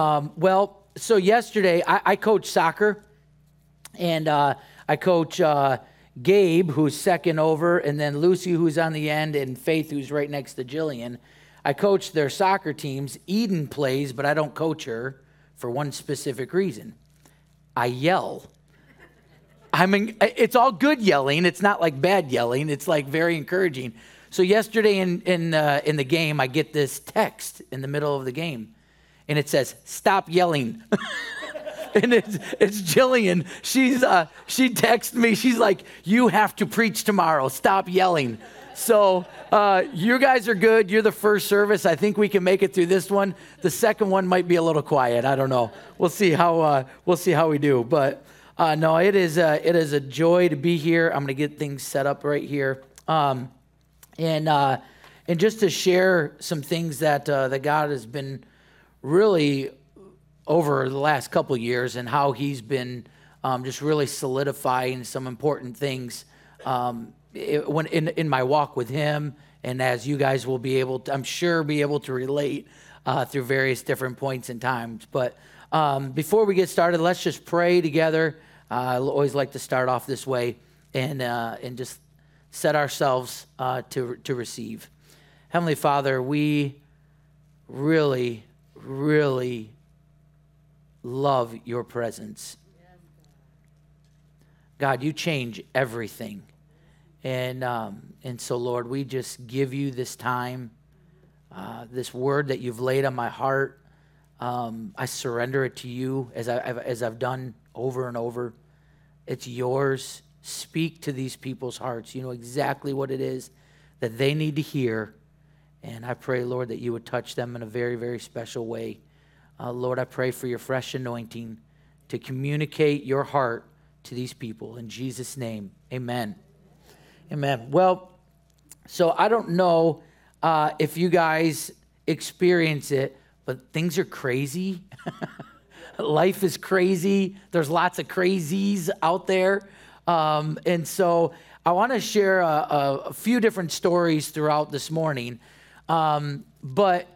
Um, well, so yesterday I, I coach soccer, and uh, I coach uh, Gabe, who's second over, and then Lucy, who's on the end, and Faith, who's right next to Jillian. I coach their soccer teams. Eden plays, but I don't coach her for one specific reason. I yell. I mean, it's all good yelling. It's not like bad yelling. It's like very encouraging. So yesterday in in uh, in the game, I get this text in the middle of the game, and it says, "Stop yelling." and it's, it's Jillian. She's uh, she texts me. She's like, "You have to preach tomorrow. Stop yelling." So uh, you guys are good. You're the first service. I think we can make it through this one. The second one might be a little quiet. I don't know. We'll see how uh, we'll see how we do. But uh, no, it is a, it is a joy to be here. I'm going to get things set up right here, um, and uh, and just to share some things that uh, that God has been really over the last couple years and how He's been um, just really solidifying some important things. Um, it, when in, in my walk with him and as you guys will be able to, i'm sure be able to relate uh, through various different points and times but um, before we get started let's just pray together uh, i always like to start off this way and, uh, and just set ourselves uh, to, to receive heavenly father we really really love your presence god you change everything and, um, and so, Lord, we just give you this time, uh, this word that you've laid on my heart. Um, I surrender it to you as, I, as I've done over and over. It's yours. Speak to these people's hearts. You know exactly what it is that they need to hear. And I pray, Lord, that you would touch them in a very, very special way. Uh, Lord, I pray for your fresh anointing to communicate your heart to these people. In Jesus' name, amen. Amen. Well, so I don't know uh, if you guys experience it, but things are crazy. Life is crazy. There's lots of crazies out there. Um, and so I want to share a, a, a, few different stories throughout this morning, um, but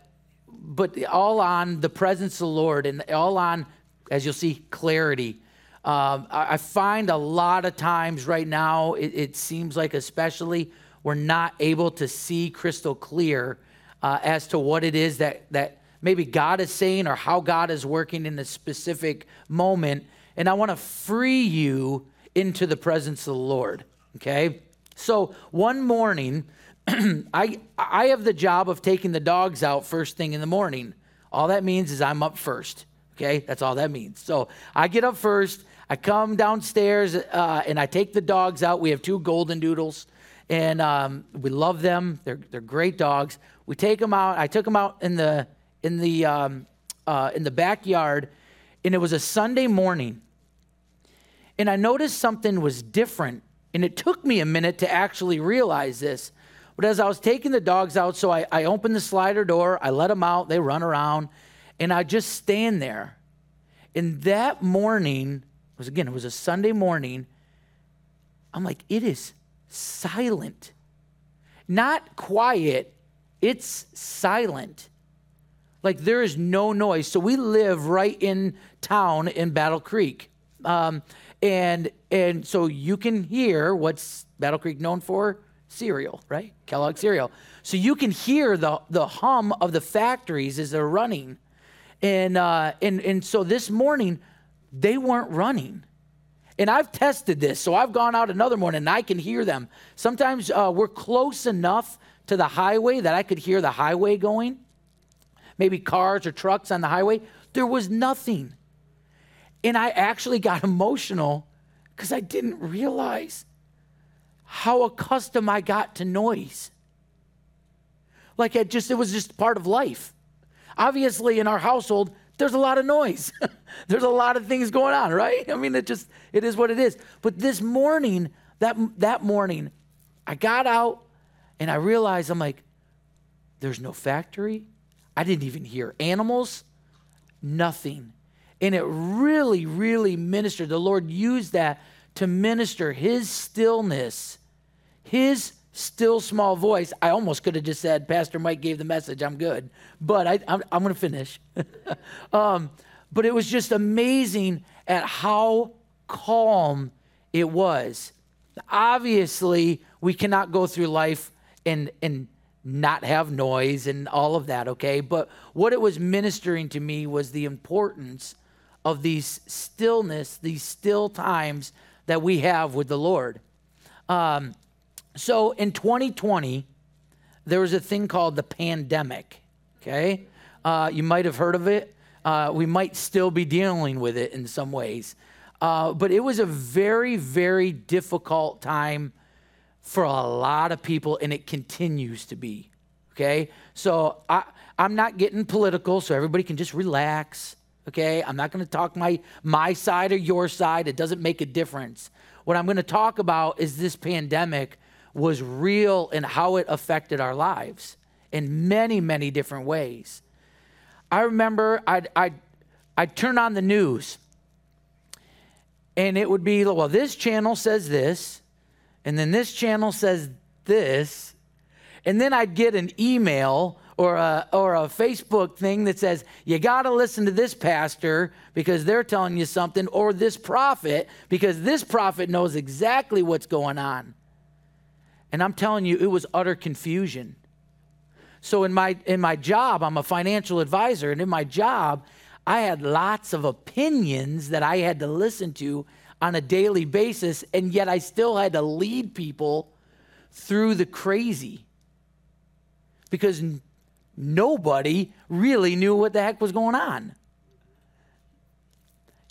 but all on the presence of the Lord and all on, as you'll see, clarity um, I, I, find a lot of times right now, it, it, seems like especially we're not able to see crystal clear uh, as to what it is that, that maybe God is saying or how God is working in a specific moment. And I want to free you into the presence of the Lord. Okay? So one morning, I, I have the job of taking the dogs out first thing in the morning. All that means is I'm up first. Okay? That's all that means. So I get up first. I come downstairs uh, and I take the dogs out. We have two golden doodles, and um, we love them. They're they're great dogs. We take them out. I took them out in the in the um, uh, in the backyard, and it was a Sunday morning. And I noticed something was different, and it took me a minute to actually realize this. But as I was taking the dogs out, so I, I opened the slider door, I let them out, they run around, and I just stand there. And that morning, it was again, it was a Sunday morning. I'm like, it is silent. Not quiet, it's silent. Like there is no noise. So we live right in town in Battle Creek. Um, and and so you can hear what's Battle Creek known for? Cereal, right? Kellogg cereal. So you can hear the, the hum of the factories as they're running. And, uh, and, and so this morning, they weren't running. And I've tested this, so I've gone out another morning and I can hear them. Sometimes uh, we're close enough to the highway that I could hear the highway going, maybe cars or trucks on the highway. There was nothing. And I actually got emotional because I didn't realize how accustomed I got to noise. Like it just it was just part of life. Obviously in our household there's a lot of noise. there's a lot of things going on, right? I mean, it just it is what it is. But this morning, that that morning, I got out and I realized I'm like, there's no factory. I didn't even hear animals, nothing. And it really, really ministered. The Lord used that to minister his stillness, his still small voice. I almost could have just said, Pastor Mike gave the message, I'm good. But I, am going to finish. um, but it was just amazing at how calm it was. Obviously, we cannot go through life and, and not have noise and all of that, okay? But what it was ministering to me was the importance of these stillness, these still times that we have with the Lord. Um, so in 2020, there was a thing called the pandemic, okay? Uh, you might have heard of it. Uh, we might still be dealing with it in some ways. Uh, but it was a very, very difficult time for a lot of people, and it continues to be. Okay? So I, I'm not getting political, so everybody can just relax. Okay? I'm not going to talk my, my side or your side. It doesn't make a difference. What I'm going to talk about is this pandemic was real and how it affected our lives in many, many different ways. I remember I'd, I'd, I'd turn on the news and it would be, well, this channel says this, and then this channel says this, and then I'd get an email or a, or a Facebook thing that says, you got to listen to this pastor because they're telling you something, or this prophet because this prophet knows exactly what's going on. And I'm telling you, it was utter confusion. So in my in my job, I'm a financial advisor, and in my job, I had lots of opinions that I had to listen to on a daily basis, and yet I still had to lead people through the crazy because nobody really knew what the heck was going on.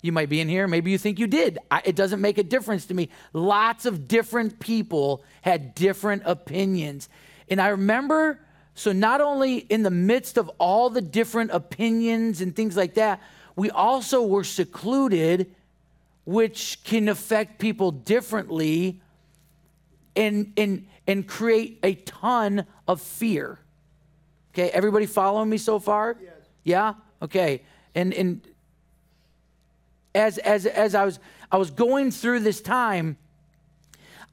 You might be in here, maybe you think you did. I, it doesn't make a difference to me. Lots of different people had different opinions. And I remember, so not only in the midst of all the different opinions and things like that, we also were secluded which can affect people differently and, and, and create a ton of fear. Okay, everybody following me so far? Yes. Yeah? Okay. And and as as as I was I was going through this time,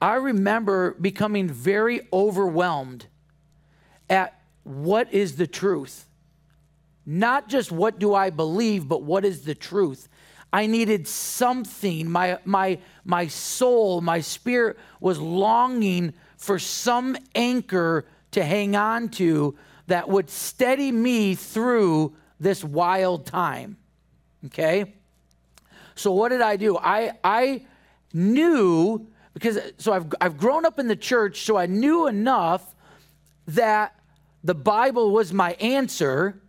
I remember becoming very overwhelmed at what is the truth. Not just what do I believe, but what is the truth. I needed something. My, my, my soul, my spirit was longing for some anchor to hang on to that would steady me through this wild time. Okay? So, what did I do? I, I knew, because so I've, I've grown up in the church, so I knew enough that the Bible was my answer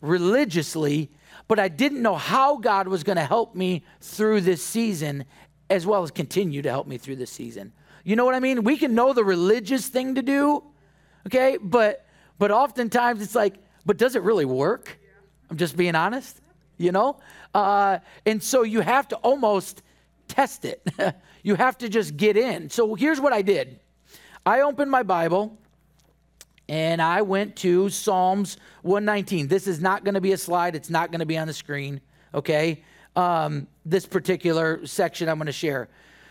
religiously but I didn't know how God was going to help me through this season as well as continue to help me through this season. You know what I mean? We can know the religious thing to do, okay? But but oftentimes it's like, but does it really work? I'm just being honest, you know? Uh, and so you have to almost test it. you have to just get in. So here's what I did. I opened my Bible and I went to Psalms 119. This is not going to be a slide, it's not going to be on the screen, okay? Um, this particular section I'm going to share.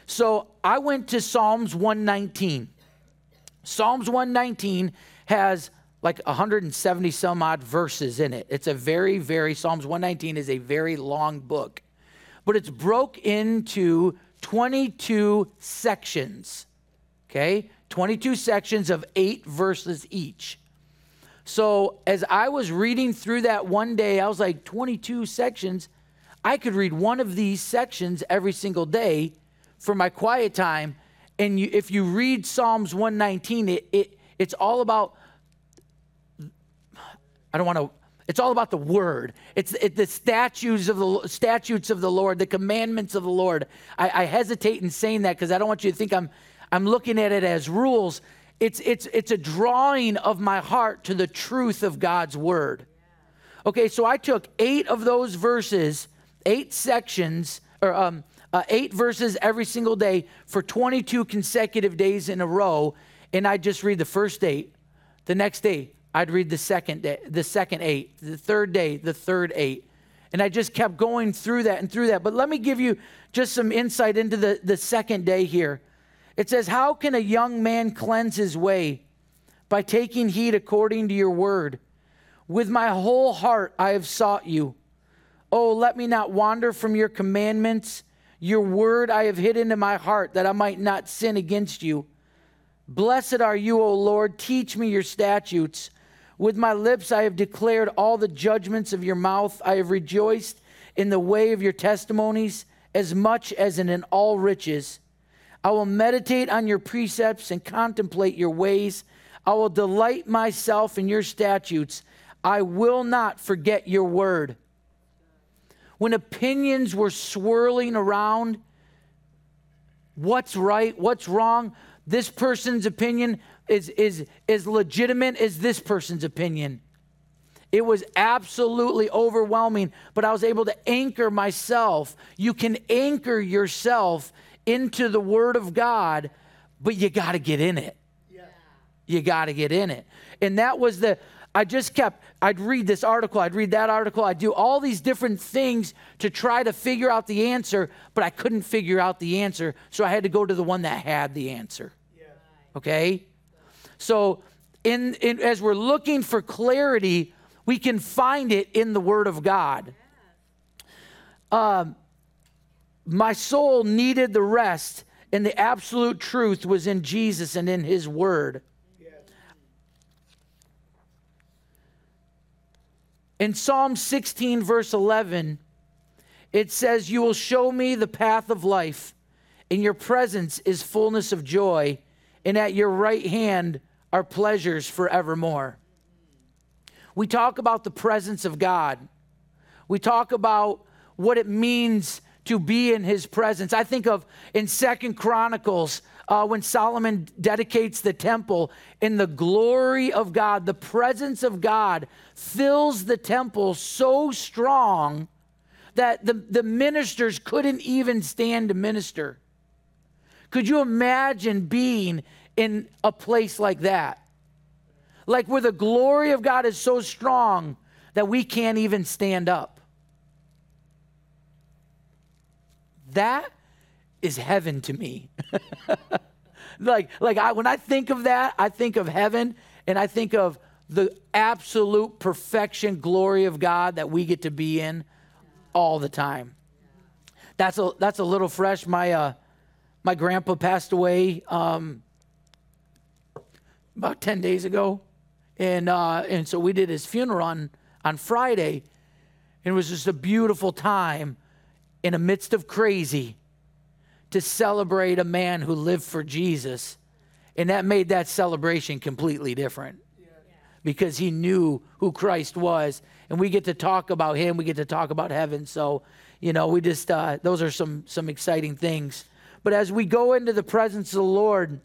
So I went to Psalms 119. Psalms 119 has like 170 some odd verses in it. It's a very, very, Psalms 119 is a very long book, but it's broke into 22 sections, okay? 22 sections of eight verses each. So as I was reading through that one day, I was like, 22 sections. I could read one of these sections every single day for my quiet time. And you, if you read Psalms 119, it, it, it's all about, I don't want to, it's all about the word. It's it, the statutes of the statutes of the Lord, the commandments of the Lord. I, I hesitate in saying that because I don't want you to think I'm I'm looking at it as rules. It's, it's, it's a drawing of my heart to the truth of God's word. Okay, so I took eight of those verses, eight sections, or um, uh, eight verses every single day for 22 consecutive days in a row, and I'd just read the first eight. The next day, I'd read the second day, the second eight, the third day, the third eight. And I just kept going through that and through that. But let me give you just some insight into the, the second day here It says, How can a young man cleanse his way? By taking heed according to your word. With my whole heart I have sought you. Oh, let me not wander from your commandments. Your word I have hidden in my heart that I might not sin against you. Blessed are you, O Lord. Teach me your statutes. With my lips I have declared all the judgments of your mouth. I have rejoiced in the way of your testimonies as much as in all riches. I will meditate on your precepts and contemplate your ways. I will delight myself in your statutes. I will not forget your word. When opinions were swirling around, what's right, what's wrong, this person's opinion is, is, is legitimate as this person's opinion. It was absolutely overwhelming, but I was able to anchor myself. You can anchor yourself into the Word of God, but you got to get in it. Yeah. You got to get in it. And that was the, I just kept, I'd read this article, I'd read that article, I'd do all these different things to try to figure out the answer, but I couldn't figure out the answer. So I had to go to the one that had the answer. Yeah. Okay? So, in, in, as we're looking for clarity, we can find it in the Word of God. Um, my soul needed the rest, and the absolute truth was in Jesus and in His Word. In Psalm 16, verse 11, it says, You will show me the path of life. In your presence is fullness of joy, and at your right hand are pleasures forevermore. We talk about the presence of God. We talk about what it means to be in his presence. I think of in Second Chronicles uh, when Solomon dedicates the temple, in the glory of God, the presence of God fills the temple so strong that the, the ministers couldn't even stand to minister. Could you imagine being in a place like that? Like where the glory of God is so strong that we can't even stand up. That is heaven to me. like, like I, when I think of that, I think of heaven and I think of the absolute perfection, glory of God that we get to be in all the time. That's a, that's a little fresh. My, uh, my grandpa passed away um, about 10 days ago. And, uh, and so we did his funeral on, on Friday. And it was just a beautiful time in the midst of crazy to celebrate a man who lived for Jesus. And that made that celebration completely different because he knew who Christ was. And we get to talk about him, we get to talk about heaven. So, you know, we just, uh, those are some, some exciting things. But as we go into the presence of the Lord,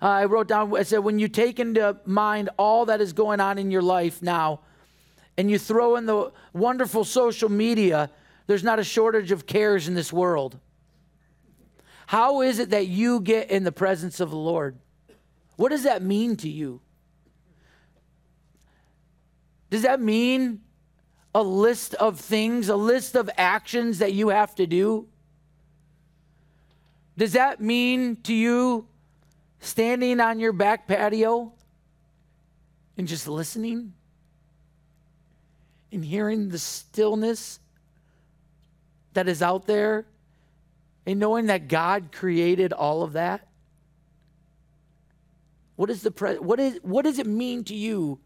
uh, I wrote down, I said, when you take into mind all that is going on in your life now, and you throw in the wonderful social media, there's not a shortage of cares in this world. How is it that you get in the presence of the Lord? What does that mean to you? Does that mean a list of things, a list of actions that you have to do? Does that mean to you standing on your back patio and just listening and hearing the stillness that is out there and knowing that God created all of that? What, is the pre- what, is, what does it mean to you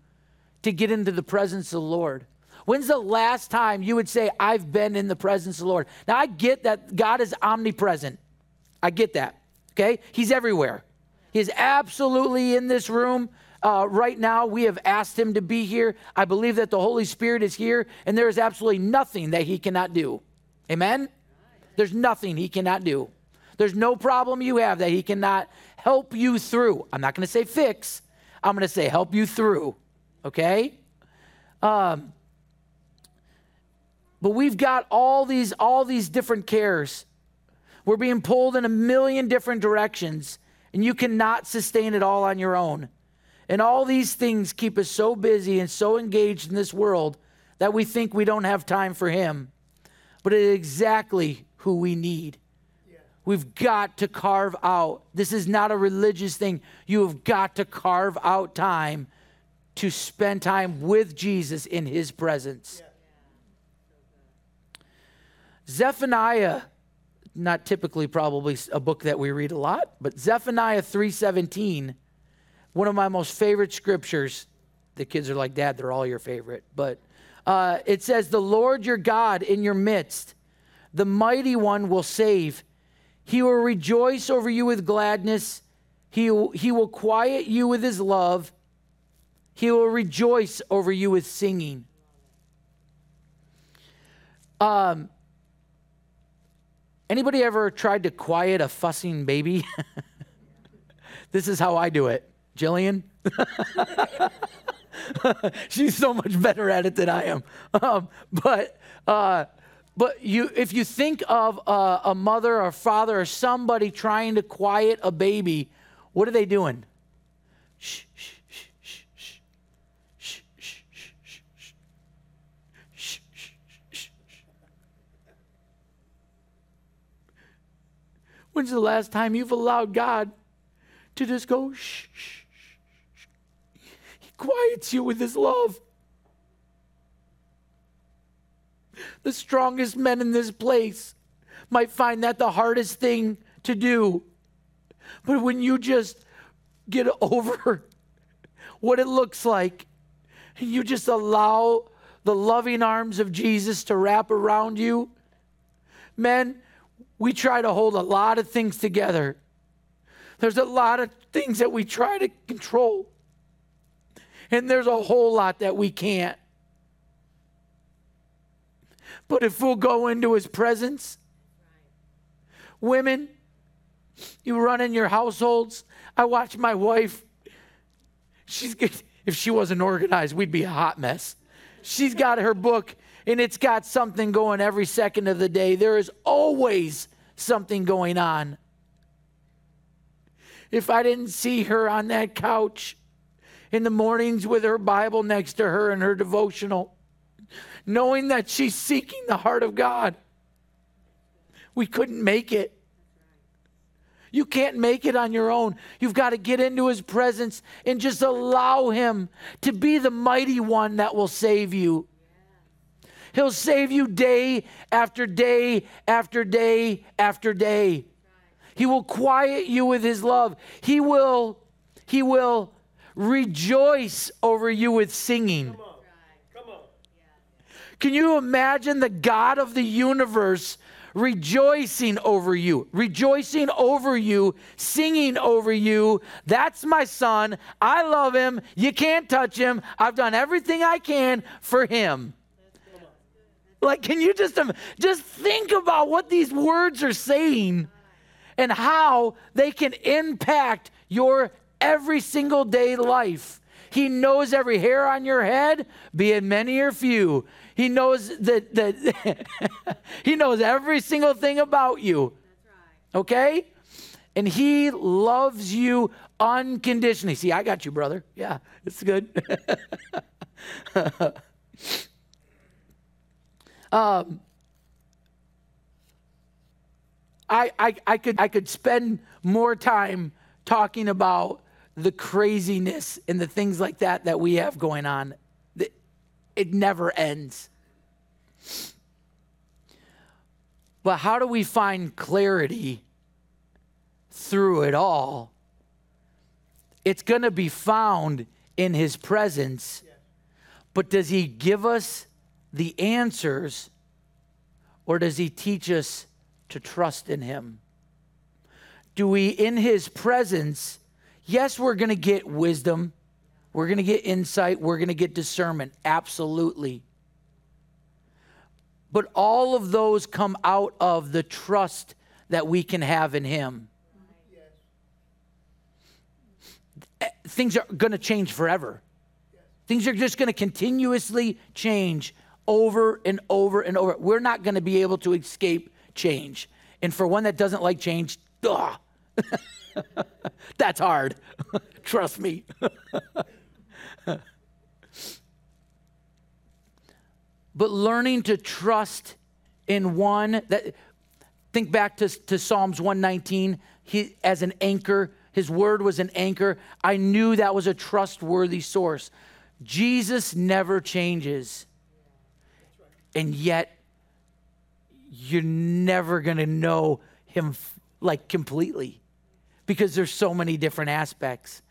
to get into the presence of the Lord? When's the last time you would say, I've been in the presence of the Lord? Now, I get that God is omnipresent. I get that. Okay? He's everywhere. He is absolutely in this room. Uh, right now, we have asked him to be here. I believe that the Holy Spirit is here, and there is absolutely nothing that he cannot do. Amen? There's nothing he cannot do. There's no problem you have that he cannot help you through. I'm not going to say fix, I'm going to say help you through. Okay? Um, but we've got all these all these different cares. We're being pulled in a million different directions, and you cannot sustain it all on your own. And all these things keep us so busy and so engaged in this world that we think we don't have time for him. But it is exactly who we need. We've got to carve out. This is not a religious thing. You have got to carve out time to spend time with Jesus in his presence. Zephaniah, not typically probably a book that we read a lot, but Zephaniah 3:17, one of my most favorite scriptures. The kids are like, Dad, they're all your favorite. But uh, it says, The Lord your God in your midst, the mighty one will save. He will rejoice over you with gladness. He he will quiet you with his love. He will rejoice over you with singing. Um, anybody ever tried to quiet a fussing baby? this is how I do it. Jillian? She's so much better at it than I am. Um, but uh, but you, if you think of a, a mother or father or somebody trying to quiet a baby, what are they doing? Shh, shh, shh, shh, shh, shh, shh, shh, shh. When's the last time you've allowed God to just go shh, shh, shh? He quiets you with his love. the strongest men in this place might find that the hardest thing to do. But when you just get over what it looks like, and you just allow the loving arms of Jesus to wrap around you, men, we try to hold a lot of things together. There's a lot of things that we try to control, and there's a whole lot that we can't. But if we'll go into his presence, women, you run in your households. I watch my wife. She's if she wasn't organized, we'd be a hot mess. She's got her book and it's got something going every second of the day. There is always something going on. If I didn't see her on that couch in the mornings with her Bible next to her and her devotional, knowing that she's seeking the heart of God. We couldn't make it. You can't make it on your own. You've got to get into his presence and just allow him to be the mighty one that will save you. He'll save you day after day after day after day. He will quiet you with his love. He will he will rejoice over you with singing. Can you imagine the God of the universe rejoicing over you, rejoicing over you, singing over you? That's my son. I love him. You can't touch him. I've done everything I can for him. Like, can you just just think about what these words are saying and how they can impact your every single day life? He knows every hair on your head, be it many or few. He knows that, that He knows every single thing about you. Okay? And He loves you unconditionally. See, I got you, brother. Yeah, it's good. um, I, I, I, could, I could spend more time talking about the craziness and the things like that that we have going on it never ends. But how do we find clarity through it all? It's going to be found in His presence. But does He give us the answers or does He teach us to trust in Him? Do we, in His presence, yes, we're going to get wisdom we're going to get insight. We're going to get discernment. Absolutely. But all of those come out of the trust that we can have in Him. Eh, things are going to change forever. Things are just going to continuously change over and over and over. We're not going to be able to escape change. And for one that doesn't like change, that's hard. Trust me. but learning to trust in one that think back to, to Psalms 119. He, as an anchor, his word was an anchor. I knew that was a trustworthy source. Jesus never changes. And yet, you're never going to know him like completely because there's so many different aspects.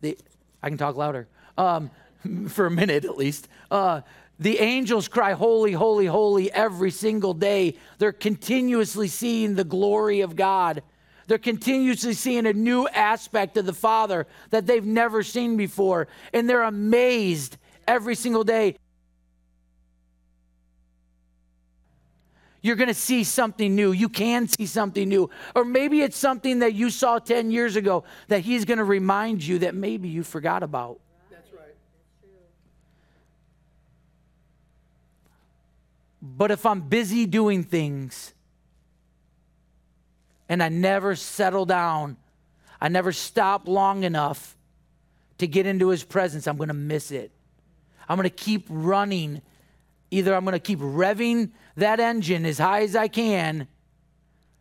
The, I can talk louder um, for a minute at least. Uh, the angels cry, Holy, holy, holy, every single day. They're continuously seeing the glory of God. They're continuously seeing a new aspect of the Father that they've never seen before. And they're amazed every single day. You're going to see something new. You can see something new. Or maybe it's something that you saw 10 years ago that He's going to remind you that maybe you forgot about. That's right. But if I'm busy doing things and I never settle down, I never stop long enough to get into his presence, I'm going to miss it. I'm going to keep running. Either I'm going to keep revving that engine as high as I can.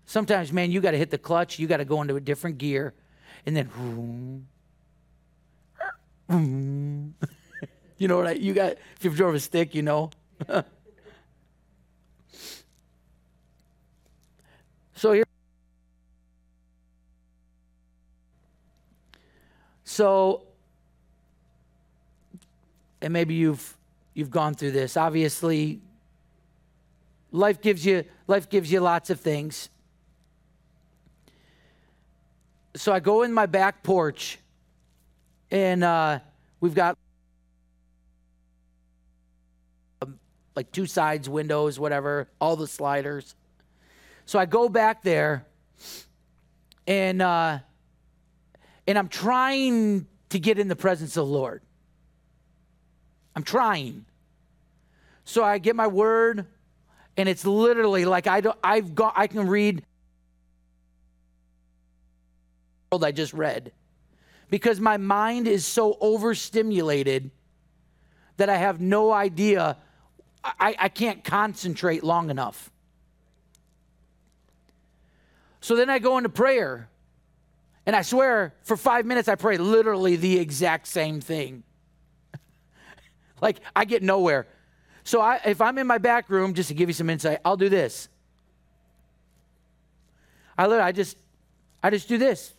Sometimes, man, you got to hit the clutch, you got to go into a different gear, and then, you know what I, you got, if you've drove a stick, you know. So here. So, and maybe you've you've gone through this. Obviously, life gives you life gives you lots of things. So I go in my back porch, and uh, we've got um, like two sides windows, whatever, all the sliders. So I go back there and uh, and I'm trying to get in the presence of the Lord. I'm trying. So I get my word, and it's literally like I don't I've got I can read I just read because my mind is so overstimulated that I have no idea I, I can't concentrate long enough. So then I go into prayer. And I swear, for five minutes, I pray literally the exact same thing. like, I get nowhere. So I, if I'm in my back room, just to give you some insight, I'll do this. I literally, I just, I just do this.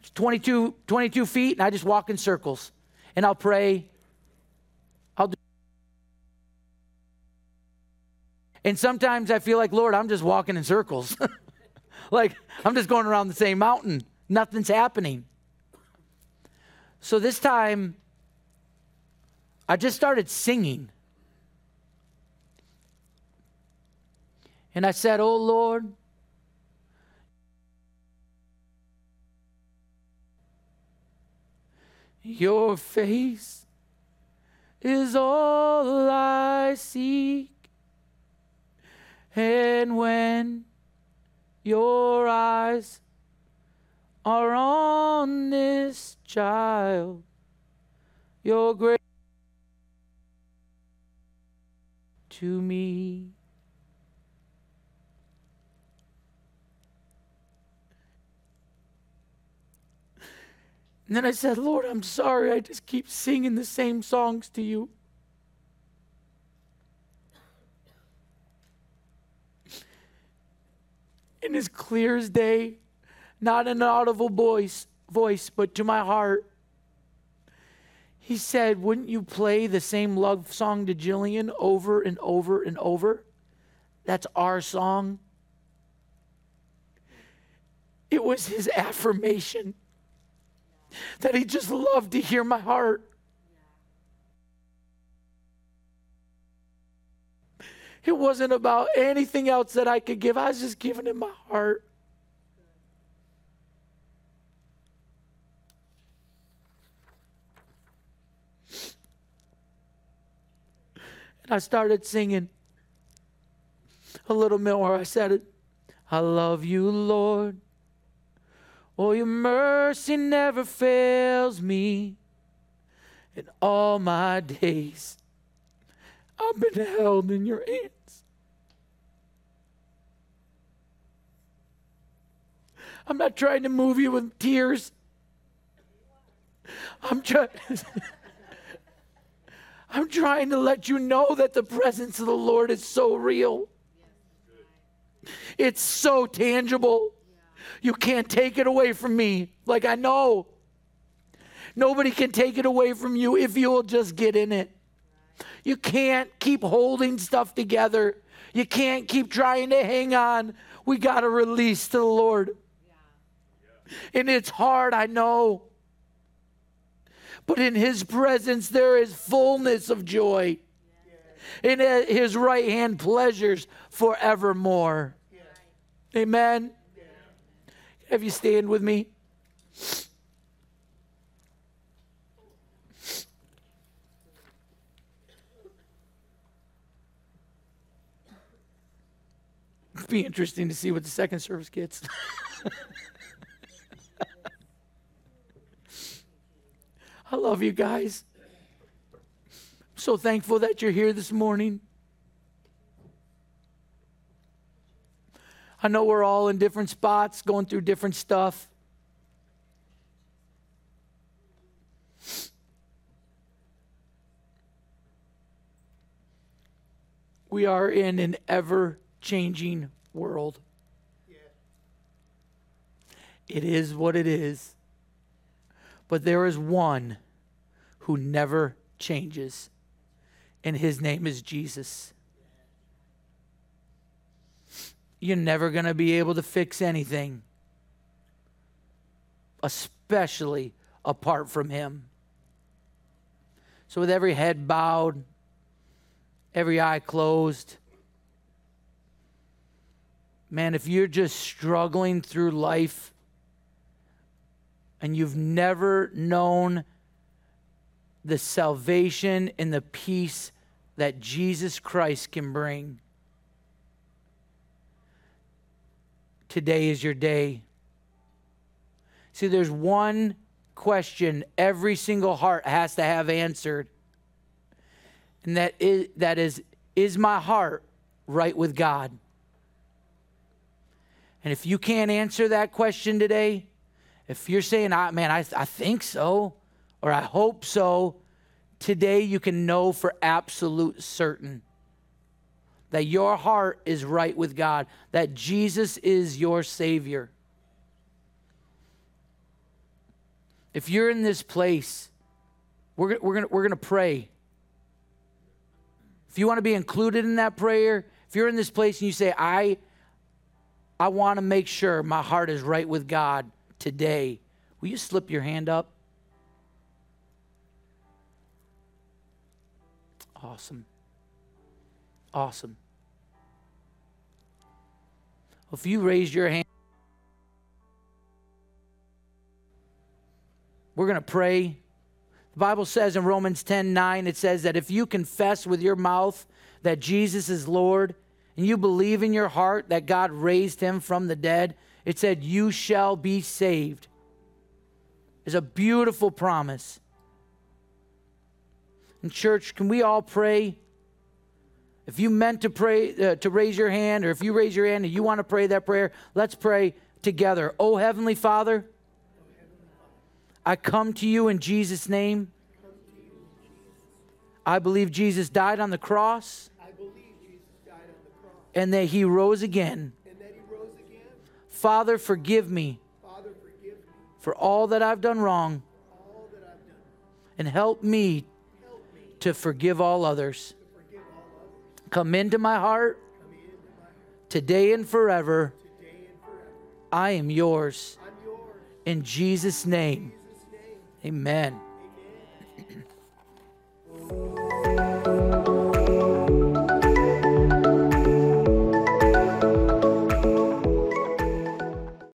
It's 22, 22 feet, and I just walk in circles. And I'll pray. I'll do. And sometimes I feel like, Lord, I'm just walking in circles. like, I'm just going around the same mountain. Nothing's happening. So this time, I just started singing. And I said, Oh Lord, your face is all I seek. And when your eyes are on this child. Your grace to me. And then I said, Lord, I'm sorry. I just keep singing the same songs to you. In as clear as day, not an audible voice, voice, but to my heart. He said, Wouldn't you play the same love song to Jillian over and over and over? That's our song. It was his affirmation that he just loved to hear my heart. It wasn't about anything else that I could give. I was just giving him my heart. And I started singing a little more. I said it. I love you, Lord. Oh, your mercy never fails me in all my days. I've been held in your hands. I'm not trying to move you with tears. I'm trying. I'm trying to let you know that the presence of the Lord is so real. It's so tangible. You can't take it away from me. Like I know. Nobody can take it away from you if you'll just get in it. You can't keep holding stuff together. You can't keep trying to hang on. We got to release to the Lord. And it's hard, I know. But in His presence, there is fullness of joy. In His right hand, pleasures forevermore. Amen. Have you stand with me? It'd be interesting to see what the second service gets. I love you guys. I'm so thankful that you're here this morning. I know we're all in different spots, going through different stuff. We are in an ever changing world. It is what it is. But there is one who never changes, and his name is Jesus. You're never going to be able to fix anything, especially apart from him. So, with every head bowed, every eye closed, man, if you're just struggling through life and you've never known the salvation and the peace that Jesus Christ can bring, today is your day. See, there's one question every single heart has to have answered. And that is, that is, is my heart right with God? And if you can't answer that question today, if you're saying, ah, man, I, I think so, or I hope so, today you can know for absolute certain that your heart is right with God, that Jesus is your Savior. If you're in this place, we're, we're going we're to pray. If you want to be included in that prayer, if you're in this place and you say, I I want to make sure my heart is right with God today. Will you slip your hand up? Awesome. Awesome. If you raise your hand, we're going to pray. The Bible says in Romans 10 9, it says that if you confess with your mouth that Jesus is Lord and you believe in your heart that God raised him from the dead, it said, You shall be saved. It's a beautiful promise. And, church, can we all pray? If you meant to pray, uh, to raise your hand, or if you raise your hand and you want to pray that prayer, let's pray together. Oh, Heavenly Father, I come to you in Jesus' name. I believe Jesus died on the cross and that he rose again. Father, forgive me, for all that I've done wrong, and help me, to forgive all others. Come into my heart today and forever. I am yours. In Jesus' name, amen.